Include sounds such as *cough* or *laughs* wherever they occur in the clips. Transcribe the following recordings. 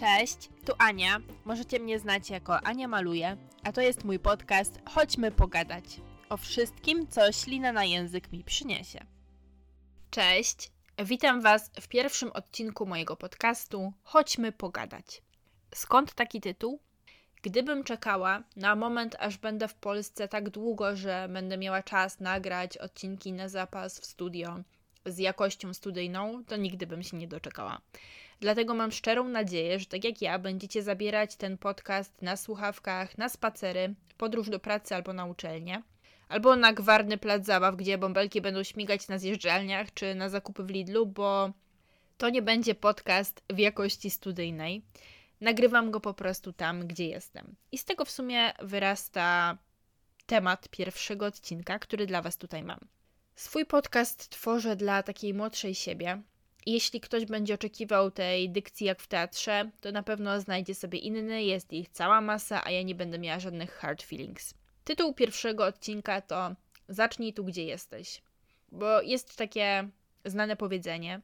Cześć, tu Ania. Możecie mnie znać jako Ania Maluje, a to jest mój podcast Chodźmy pogadać. O wszystkim, co ślina na język mi przyniesie. Cześć, witam Was w pierwszym odcinku mojego podcastu Chodźmy pogadać. Skąd taki tytuł? Gdybym czekała na moment, aż będę w Polsce tak długo, że będę miała czas nagrać odcinki na zapas w studio z jakością studyjną, to nigdy bym się nie doczekała. Dlatego mam szczerą nadzieję, że tak jak ja, będziecie zabierać ten podcast na słuchawkach, na spacery, podróż do pracy albo na uczelnię, albo na gwarny plac zabaw, gdzie bąbelki będą śmigać na zjeżdżalniach, czy na zakupy w Lidlu, bo to nie będzie podcast w jakości studyjnej. Nagrywam go po prostu tam, gdzie jestem. I z tego w sumie wyrasta temat pierwszego odcinka, który dla Was tutaj mam. Swój podcast tworzę dla takiej młodszej siebie. Jeśli ktoś będzie oczekiwał tej dykcji jak w teatrze, to na pewno znajdzie sobie inny, jest ich cała masa, a ja nie będę miała żadnych hard feelings. Tytuł pierwszego odcinka to Zacznij tu, gdzie jesteś. Bo jest takie znane powiedzenie: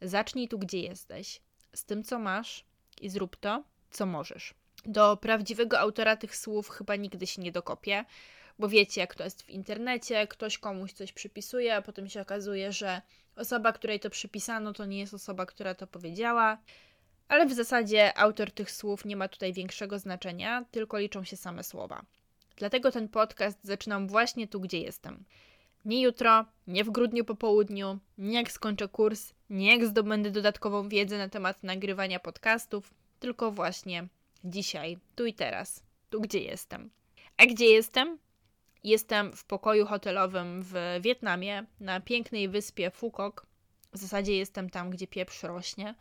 Zacznij tu, gdzie jesteś, z tym, co masz, i zrób to, co możesz. Do prawdziwego autora tych słów chyba nigdy się nie dokopię, bo wiecie, jak to jest w internecie, ktoś komuś coś przypisuje, a potem się okazuje, że osoba, której to przypisano, to nie jest osoba, która to powiedziała. Ale w zasadzie autor tych słów nie ma tutaj większego znaczenia, tylko liczą się same słowa. Dlatego ten podcast zaczynam właśnie tu, gdzie jestem. Nie jutro, nie w grudniu po południu, nie jak skończę kurs, nie jak zdobędę dodatkową wiedzę na temat nagrywania podcastów, tylko właśnie dzisiaj, tu i teraz, tu gdzie jestem. A gdzie jestem? Jestem w pokoju hotelowym w Wietnamie, na pięknej wyspie Fukok. W zasadzie jestem tam, gdzie pieprz rośnie,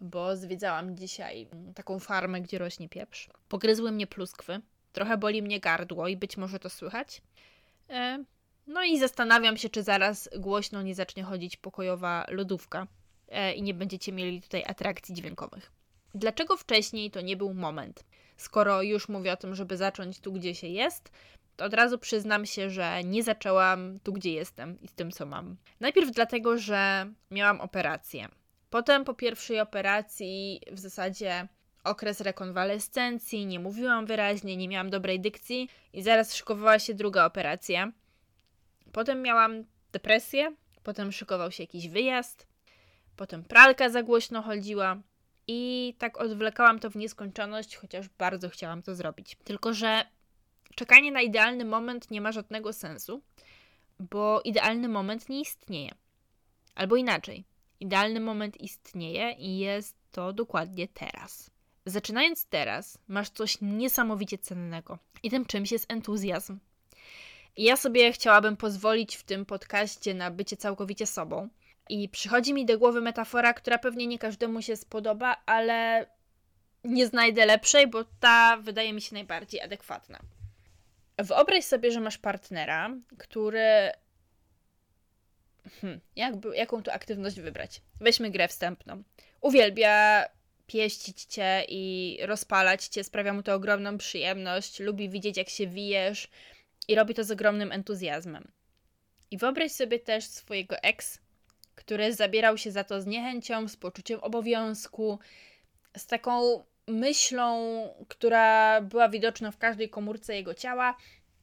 bo zwiedzałam dzisiaj taką farmę, gdzie rośnie pieprz. Pogryzły mnie pluskwy, trochę boli mnie gardło i być może to słychać. E, no i zastanawiam się, czy zaraz głośno nie zacznie chodzić pokojowa lodówka e, i nie będziecie mieli tutaj atrakcji dźwiękowych. Dlaczego wcześniej to nie był moment? Skoro już mówię o tym, żeby zacząć tu, gdzie się jest, od razu przyznam się, że nie zaczęłam tu, gdzie jestem i z tym, co mam. Najpierw dlatego, że miałam operację. Potem po pierwszej operacji w zasadzie okres rekonwalescencji, nie mówiłam wyraźnie, nie miałam dobrej dykcji i zaraz szykowała się druga operacja. Potem miałam depresję, potem szykował się jakiś wyjazd, potem pralka za głośno chodziła i tak odwlekałam to w nieskończoność, chociaż bardzo chciałam to zrobić. Tylko, że czekanie na idealny moment nie ma żadnego sensu, bo idealny moment nie istnieje. Albo inaczej, idealny moment istnieje i jest to dokładnie teraz. Zaczynając teraz, masz coś niesamowicie cennego i tym czymś jest entuzjazm. Ja sobie chciałabym pozwolić w tym podcaście na bycie całkowicie sobą. I przychodzi mi do głowy metafora, która pewnie nie każdemu się spodoba, ale nie znajdę lepszej, bo ta wydaje mi się najbardziej adekwatna. Wyobraź sobie, że masz partnera, który. Hmm, jakby, jaką tu aktywność wybrać? Weźmy grę wstępną. Uwielbia pieścić cię i rozpalać cię, sprawia mu to ogromną przyjemność, lubi widzieć, jak się wijesz i robi to z ogromnym entuzjazmem. I wyobraź sobie też swojego ex, który zabierał się za to z niechęcią, z poczuciem obowiązku, z taką myślą, która była widoczna w każdej komórce jego ciała,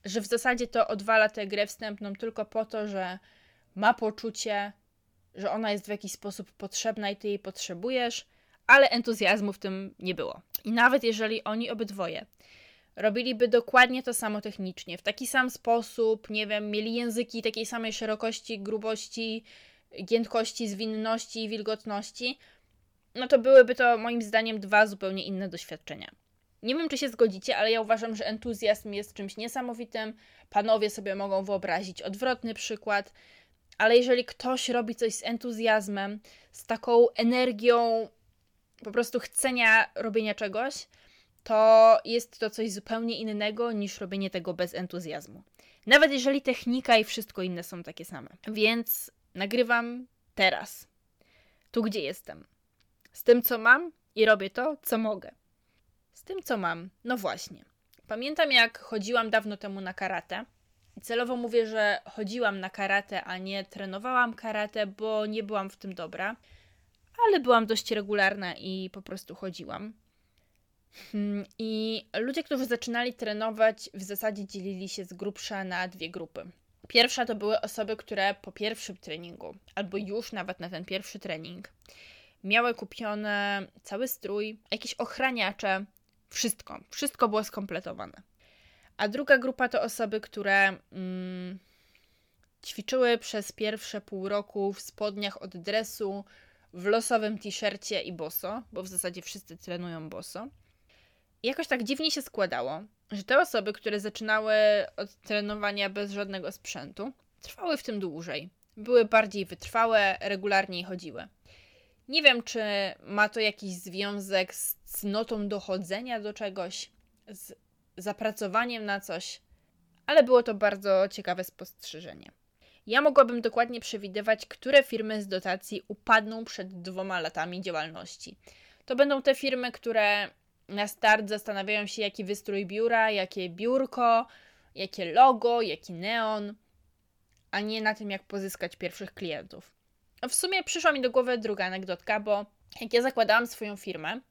że w zasadzie to odwala tę grę wstępną tylko po to, że ma poczucie, że ona jest w jakiś sposób potrzebna i ty jej potrzebujesz, ale entuzjazmu w tym nie było. I nawet jeżeli oni obydwoje robiliby dokładnie to samo technicznie, w taki sam sposób, nie wiem, mieli języki takiej samej szerokości, grubości, giętkości, zwinności i wilgotności, no to byłyby to moim zdaniem dwa zupełnie inne doświadczenia. Nie wiem, czy się zgodzicie, ale ja uważam, że entuzjazm jest czymś niesamowitym. Panowie sobie mogą wyobrazić odwrotny przykład, ale jeżeli ktoś robi coś z entuzjazmem, z taką energią po prostu chcenia robienia czegoś, to jest to coś zupełnie innego niż robienie tego bez entuzjazmu. Nawet jeżeli technika i wszystko inne są takie same. Więc nagrywam teraz, tu gdzie jestem, z tym co mam i robię to, co mogę. Z tym co mam, no właśnie. Pamiętam jak chodziłam dawno temu na karate. I celowo mówię, że chodziłam na karate, a nie trenowałam karate, bo nie byłam w tym dobra ale byłam dość regularna i po prostu chodziłam. Hmm, I ludzie, którzy zaczynali trenować, w zasadzie dzielili się z grubsza na dwie grupy. Pierwsza to były osoby, które po pierwszym treningu, albo już nawet na ten pierwszy trening, miały kupione cały strój, jakieś ochraniacze, wszystko. Wszystko było skompletowane. A druga grupa to osoby, które mm, ćwiczyły przez pierwsze pół roku w spodniach od dresu, w losowym t-shircie i boso, bo w zasadzie wszyscy trenują boso. I jakoś tak dziwnie się składało, że te osoby, które zaczynały od trenowania bez żadnego sprzętu, trwały w tym dłużej. Były bardziej wytrwałe, regularniej chodziły. Nie wiem, czy ma to jakiś związek z cnotą dochodzenia do czegoś, z zapracowaniem na coś, ale było to bardzo ciekawe spostrzeżenie. Ja mogłabym dokładnie przewidywać, które firmy z dotacji upadną przed dwoma latami działalności. To będą te firmy, które na start zastanawiają się, jaki wystrój biura, jakie biurko, jakie logo, jaki neon, a nie na tym, jak pozyskać pierwszych klientów. W sumie przyszła mi do głowy druga anegdotka, bo jak ja zakładałam swoją firmę,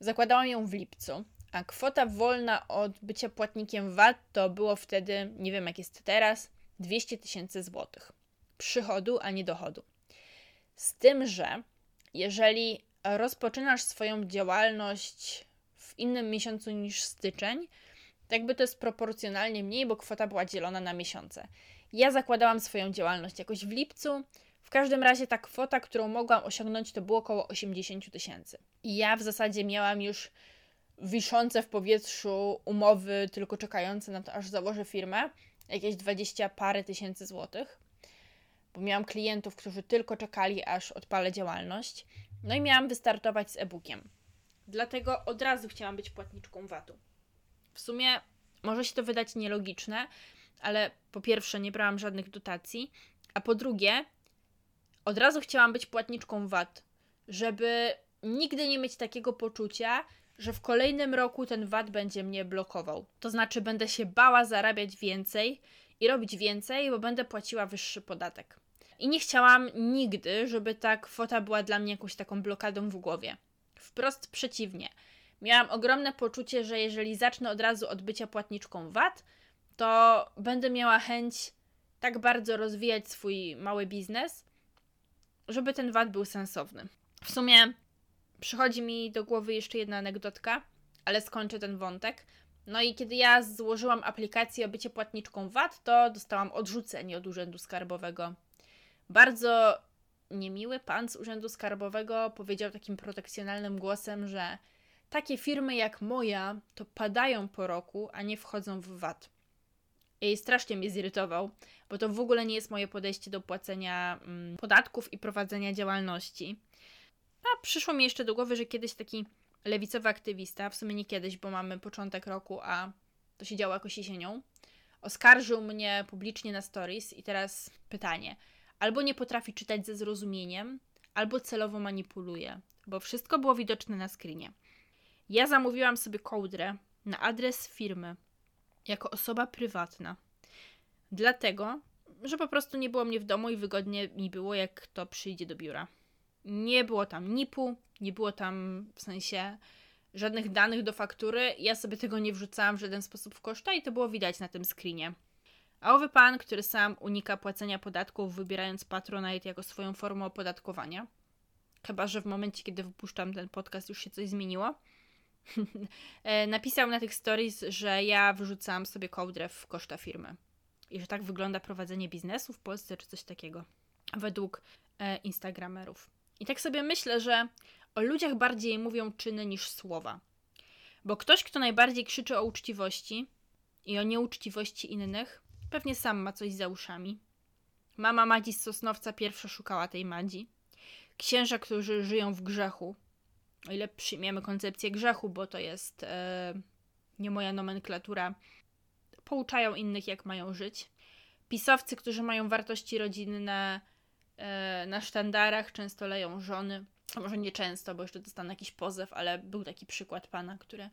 zakładałam ją w lipcu, a kwota wolna od bycia płatnikiem VAT to było wtedy, nie wiem jak jest teraz, 200 tysięcy złotych. Przychodu, a nie dochodu. Z tym, że jeżeli rozpoczynasz swoją działalność w innym miesiącu niż styczeń, to jakby to jest proporcjonalnie mniej, bo kwota była dzielona na miesiące. Ja zakładałam swoją działalność jakoś w lipcu. W każdym razie ta kwota, którą mogłam osiągnąć, to było około 80 tysięcy. I ja w zasadzie miałam już wiszące w powietrzu umowy, tylko czekające na to, aż założę firmę, jakieś 20 parę tysięcy złotych, bo miałam klientów, którzy tylko czekali, aż odpalę działalność. No i miałam wystartować z e-bookiem. Dlatego od razu chciałam być płatniczką VAT-u. W sumie może się to wydać nielogiczne, ale po pierwsze nie brałam żadnych dotacji, a po drugie od razu chciałam być płatniczką VAT, żeby nigdy nie mieć takiego poczucia, że w kolejnym roku ten VAT będzie mnie blokował. To znaczy, będę się bała zarabiać więcej i robić więcej, bo będę płaciła wyższy podatek. I nie chciałam nigdy, żeby ta kwota była dla mnie jakąś taką blokadą w głowie. Wprost przeciwnie. Miałam ogromne poczucie, że jeżeli zacznę od razu od bycia płatniczką VAT, to będę miała chęć tak bardzo rozwijać swój mały biznes, żeby ten VAT był sensowny. W sumie przychodzi mi do głowy jeszcze jedna anegdotka, ale skończę ten wątek. No i kiedy ja złożyłam aplikację o bycie płatniczką VAT, to dostałam odrzucenie od Urzędu Skarbowego. Bardzo niemiły pan z Urzędu Skarbowego powiedział takim protekcjonalnym głosem, że takie firmy jak moja to padają po roku, a nie wchodzą w VAT. I strasznie mnie zirytował, bo to w ogóle nie jest moje podejście do płacenia mm, podatków i prowadzenia działalności. A przyszło mi jeszcze do głowy, że kiedyś taki lewicowy aktywista, w sumie nie kiedyś, bo mamy początek roku, a to się działo jakoś jesienią, oskarżył mnie publicznie na stories i teraz pytanie. Albo nie potrafi czytać ze zrozumieniem, albo celowo manipuluje, bo wszystko było widoczne na screenie. Ja zamówiłam sobie kołdrę na adres firmy jako osoba prywatna. Dlatego, że po prostu nie było mnie w domu i wygodnie mi było, jak kto przyjdzie do biura. Nie było tam NIP-u, nie było tam w sensie żadnych danych do faktury. Ja sobie tego nie wrzucałam w żaden sposób w koszta i to było widać na tym screenie. A owy pan, który sam unika płacenia podatków, wybierając Patronite jako swoją formę opodatkowania, chyba że w momencie, kiedy wypuszczam ten podcast, już się coś zmieniło, *laughs* napisał na tych stories, że ja wyrzucam sobie kołdrę w koszta firmy. I że tak wygląda prowadzenie biznesu w Polsce, czy coś takiego, według e, Instagramerów. I tak sobie myślę, że o ludziach bardziej mówią czyny niż słowa. Bo ktoś, kto najbardziej krzyczy o uczciwości i o nieuczciwości innych, pewnie sam ma coś za uszami. Mama Madzi z Sosnowca pierwsza szukała tej Madzi. Księża, którzy żyją w grzechu, o ile przyjmiemy koncepcję grzechu, bo to jest e, nie moja nomenklatura, pouczają innych, jak mają żyć. Pisowcy, którzy mają wartości rodzinne, E, na sztandarach często leją żony. Może nie często, bo jeszcze dostanę jakiś pozew, ale był taki przykład pana, który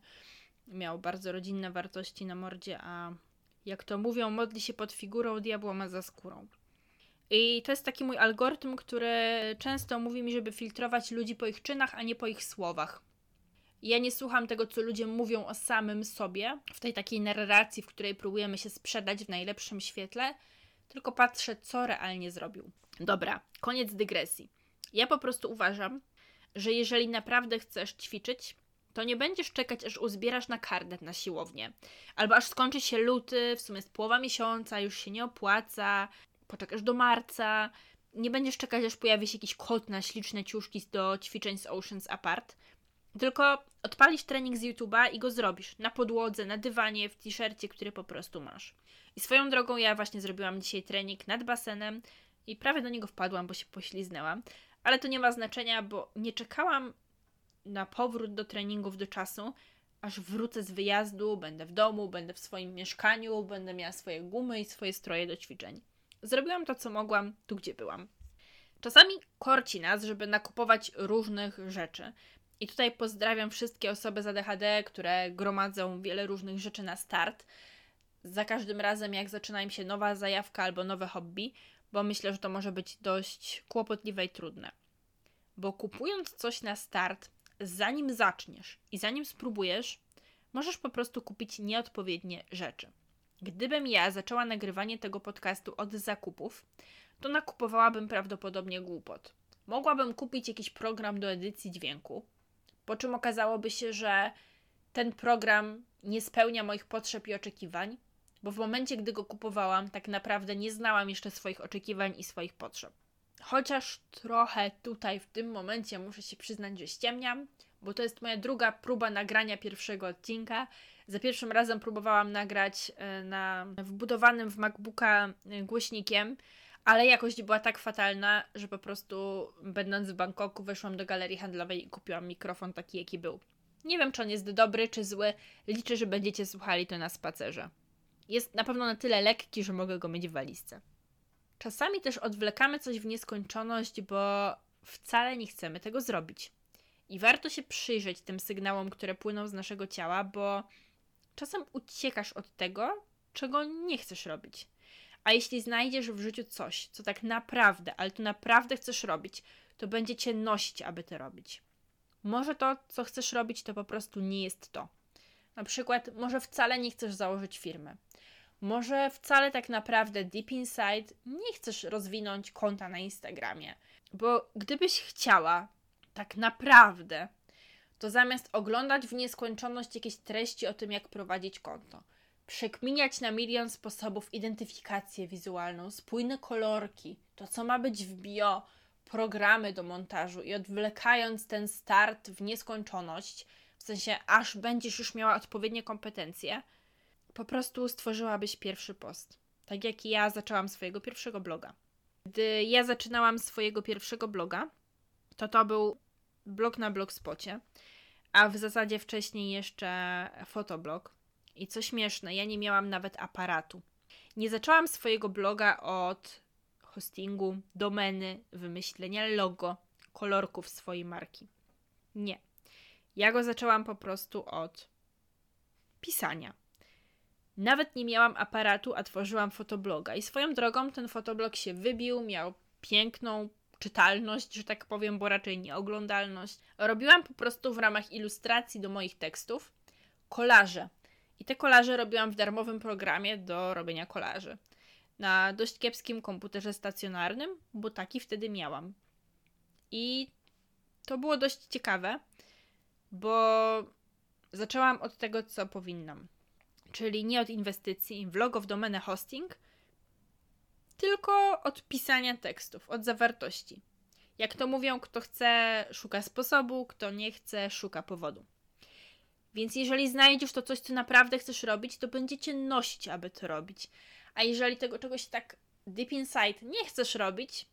miał bardzo rodzinne wartości na mordzie, a jak to mówią, modli się pod figurą, diabła ma za skórą. I to jest taki mój algorytm, który często mówi mi, żeby filtrować ludzi po ich czynach, a nie po ich słowach. Ja nie słucham tego, co ludzie mówią o samym sobie, w tej takiej narracji, w której próbujemy się sprzedać w najlepszym świetle, tylko patrzę, co realnie zrobił. Dobra, koniec dygresji. Ja po prostu uważam, że jeżeli naprawdę chcesz ćwiczyć, to nie będziesz czekać, aż uzbierasz na karnet na siłownię. Albo aż skończy się luty, w sumie jest połowa miesiąca, już się nie opłaca, poczekasz do marca. Nie będziesz czekać, aż pojawi się jakiś kod na śliczne ciuszki do ćwiczeń z Oceans Apart. Tylko odpalisz trening z YouTube'a i go zrobisz na podłodze, na dywanie, w t-shircie, który po prostu masz. I swoją drogą ja właśnie zrobiłam dzisiaj trening nad basenem i prawie do niego wpadłam, bo się pośliznęłam. Ale to nie ma znaczenia, bo nie czekałam na powrót do treningów do czasu, aż wrócę z wyjazdu, będę w domu, będę w swoim mieszkaniu, będę miała swoje gumy i swoje stroje do ćwiczeń. Zrobiłam to, co mogłam, tu gdzie byłam. Czasami korci nas, żeby nakupować różnych rzeczy. I tutaj pozdrawiam wszystkie osoby z ADHD, które gromadzą wiele różnych rzeczy na start. Za każdym razem, jak zaczyna im się nowa zajawka albo nowe hobby, bo myślę, że to może być dość kłopotliwe i trudne. Bo kupując coś na start, zanim zaczniesz i zanim spróbujesz, możesz po prostu kupić nieodpowiednie rzeczy. Gdybym ja zaczęła nagrywanie tego podcastu od zakupów, to nakupowałabym prawdopodobnie głupot. Mogłabym kupić jakiś program do edycji dźwięku, po czym okazałoby się, że ten program nie spełnia moich potrzeb i oczekiwań, bo w momencie, gdy go kupowałam, tak naprawdę nie znałam jeszcze swoich oczekiwań i swoich potrzeb. Chociaż trochę tutaj w tym momencie muszę się przyznać, że ściemniam, bo to jest moja druga próba nagrania pierwszego odcinka. Za pierwszym razem próbowałam nagrać e, na wbudowanym w MacBooka e, głośnikiem, ale jakość była tak fatalna, że po prostu będąc w Bangkoku weszłam do galerii handlowej i kupiłam mikrofon taki, jaki był. Nie wiem, czy on jest dobry, czy zły. Liczę, że będziecie słuchali to na spacerze. Jest na pewno na tyle lekki, że mogę go mieć w walizce. Czasami też odwlekamy coś w nieskończoność, bo wcale nie chcemy tego zrobić. I warto się przyjrzeć tym sygnałom, które płyną z naszego ciała, bo czasem uciekasz od tego, czego nie chcesz robić. A jeśli znajdziesz w życiu coś, co tak naprawdę, ale to naprawdę chcesz robić, to będzie cię nosić, aby to robić. Może to, co chcesz robić, to po prostu nie jest to. Na przykład, może wcale nie chcesz założyć firmy. Może wcale tak naprawdę deep inside nie chcesz rozwinąć konta na Instagramie. Bo gdybyś chciała, tak naprawdę, to zamiast oglądać w nieskończoność jakieś treści o tym, jak prowadzić konto, przekminiać na milion sposobów identyfikację wizualną, spójne kolorki, to co ma być w bio, programy do montażu i odwlekając ten start w nieskończoność, w sensie aż będziesz już miała odpowiednie kompetencje, po prostu stworzyłabyś pierwszy post. Tak jak ja zaczęłam swojego pierwszego bloga. Gdy ja zaczynałam swojego pierwszego bloga, to to był blog na blogspocie, a w zasadzie wcześniej jeszcze fotoblog. I co śmieszne, ja nie miałam nawet aparatu. Nie zaczęłam swojego bloga od hostingu, domeny, wymyślenia logo, kolorków swojej marki. Nie. Ja go zaczęłam po prostu od pisania. Nawet nie miałam aparatu, a tworzyłam fotobloga. I swoją drogą ten fotoblog się wybił, miał piękną czytalność, że tak powiem, bo raczej nie oglądalność. Robiłam po prostu w ramach ilustracji do moich tekstów kolaże. I te kolaże robiłam w darmowym programie do robienia kolaży. Na dość kiepskim komputerze stacjonarnym, bo taki wtedy miałam. I to było dość ciekawe, bo zaczęłam od tego, co powinnam. Czyli nie od inwestycji w logo, w domenę hosting, tylko od pisania tekstów, od zawartości. Jak to mówią, kto chce, szuka sposobu, kto nie chce, szuka powodu. Więc jeżeli znajdziesz to coś, co naprawdę chcesz robić, to będziecie nosić, aby to robić. A jeżeli tego czegoś tak deep inside nie chcesz robić,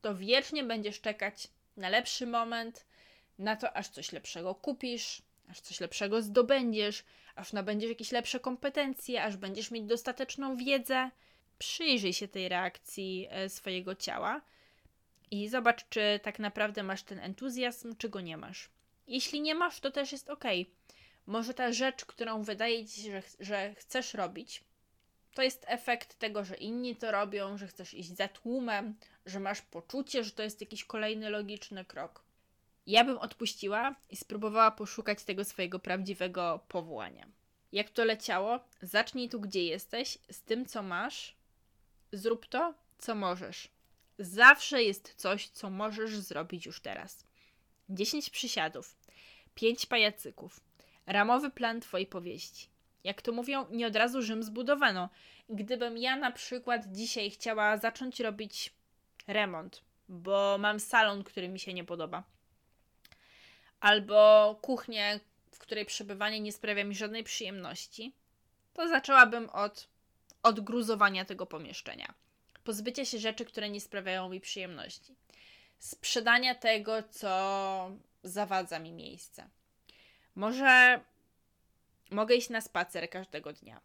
to wiecznie będziesz czekać na lepszy moment, na to, aż coś lepszego kupisz, aż coś lepszego zdobędziesz, aż nabędziesz jakieś lepsze kompetencje, aż będziesz mieć dostateczną wiedzę. Przyjrzyj się tej reakcji e, swojego ciała i zobacz, czy tak naprawdę masz ten entuzjazm, czy go nie masz. Jeśli nie masz, to też jest ok. Może ta rzecz, którą wydaje ci się, że, że chcesz robić, to jest efekt tego, że inni to robią, że chcesz iść za tłumem, że masz poczucie, że to jest jakiś kolejny logiczny krok. Ja bym odpuściła i spróbowała poszukać tego swojego prawdziwego powołania. Jak to leciało, zacznij tu, gdzie jesteś, z tym, co masz, zrób to, co możesz. Zawsze jest coś, co możesz zrobić już teraz. 10 przysiadów, 5 pajacyków, ramowy plan Twojej powieści. Jak to mówią, nie od razu Rzym zbudowano. Gdybym ja na przykład dzisiaj chciała zacząć robić remont, bo mam salon, który mi się nie podoba, albo kuchnię, w której przebywanie nie sprawia mi żadnej przyjemności, to zaczęłabym od odgruzowania tego pomieszczenia. Pozbycia się rzeczy, które nie sprawiają mi przyjemności. Sprzedania tego, co zawadza mi miejsce. Może mogę iść na spacer każdego dnia.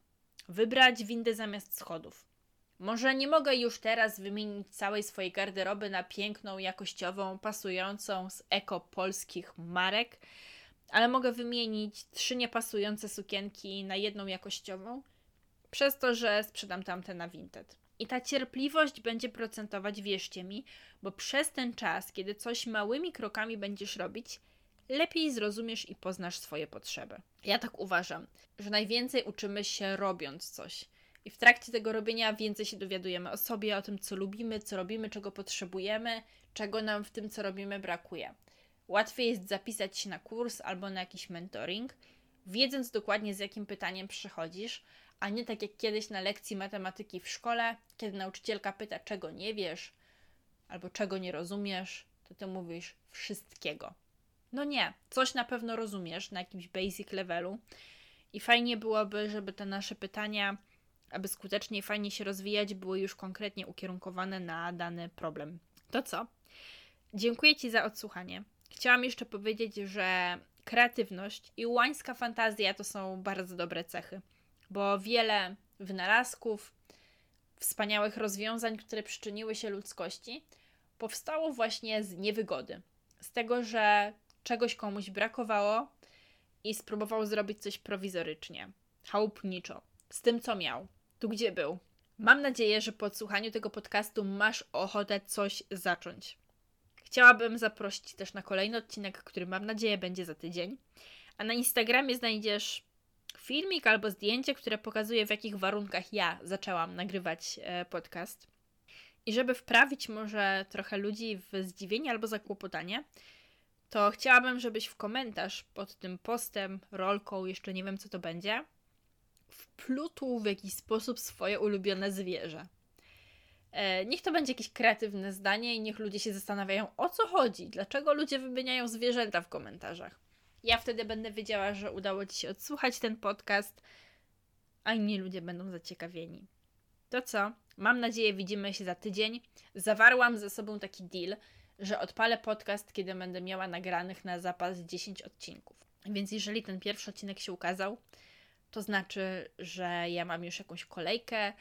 Wybrać windę zamiast schodów. Może nie mogę już teraz wymienić całej swojej garderoby na piękną, jakościową, pasującą z eko polskich marek, ale mogę wymienić trzy niepasujące sukienki na jedną jakościową, przez to, że sprzedam tamte na Vinted. I ta cierpliwość będzie procentować, wierzcie mi, bo przez ten czas, kiedy coś małymi krokami będziesz robić, lepiej zrozumiesz i poznasz swoje potrzeby. Ja tak uważam, że najwięcej uczymy się robiąc coś. I w trakcie tego robienia więcej się dowiadujemy o sobie, o tym, co lubimy, co robimy, czego potrzebujemy, czego nam w tym, co robimy, brakuje. Łatwiej jest zapisać się na kurs albo na jakiś mentoring, wiedząc dokładnie z jakim pytaniem przychodzisz, a nie tak jak kiedyś na lekcji matematyki w szkole, kiedy nauczycielka pyta, czego nie wiesz albo czego nie rozumiesz, to ty mówisz wszystkiego. No nie, coś na pewno rozumiesz na jakimś basic levelu i fajnie byłoby, żeby te nasze pytania, aby skutecznie i fajnie się rozwijać, były już konkretnie ukierunkowane na dany problem. To co? Dziękuję Ci za odsłuchanie. Chciałam jeszcze powiedzieć, że kreatywność i łańska fantazja to są bardzo dobre cechy, bo wiele wynalazków, wspaniałych rozwiązań, które przyczyniły się ludzkości, powstało właśnie z niewygody. Z tego, że czegoś komuś brakowało i spróbował zrobić coś prowizorycznie, chałupniczo, z tym co miał, tu gdzie był. Mam nadzieję, że po odsłuchaniu tego podcastu masz ochotę coś zacząć. Chciałabym zaprosić też na kolejny odcinek, który mam nadzieję będzie za tydzień. A na Instagramie znajdziesz filmik albo zdjęcie, które pokazuje, w jakich warunkach ja zaczęłam nagrywać e, podcast. I żeby wprawić może trochę ludzi w zdziwienie albo zakłopotanie, to chciałabym, żebyś w komentarz pod tym postem, rolką, jeszcze nie wiem co to będzie, wplutł w jakiś sposób swoje ulubione zwierzę. E, niech to będzie jakieś kreatywne zdanie i niech ludzie się zastanawiają, o co chodzi, dlaczego ludzie wymieniają zwierzęta w komentarzach. Ja wtedy będę wiedziała, że udało Ci się odsłuchać ten podcast, a inni ludzie będą zaciekawieni. To co? Mam nadzieję, widzimy się za tydzień. Zawarłam ze sobą taki deal, że odpalę podcast, kiedy będę miała nagranych na zapas 10 odcinków. Więc jeżeli ten pierwszy odcinek się ukazał, to znaczy, że ja mam już jakąś kolejkę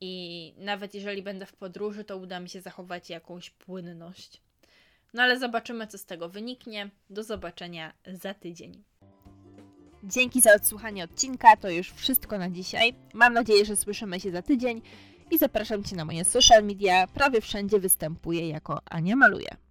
i nawet jeżeli będę w podróży, to uda mi się zachować jakąś płynność. No ale zobaczymy, co z tego wyniknie. Do zobaczenia za tydzień. Dzięki za odsłuchanie odcinka. To już wszystko na dzisiaj. Mam nadzieję, że słyszymy się za tydzień i zapraszam Cię na moje social media. Prawie wszędzie występuję jako Ania Maluje.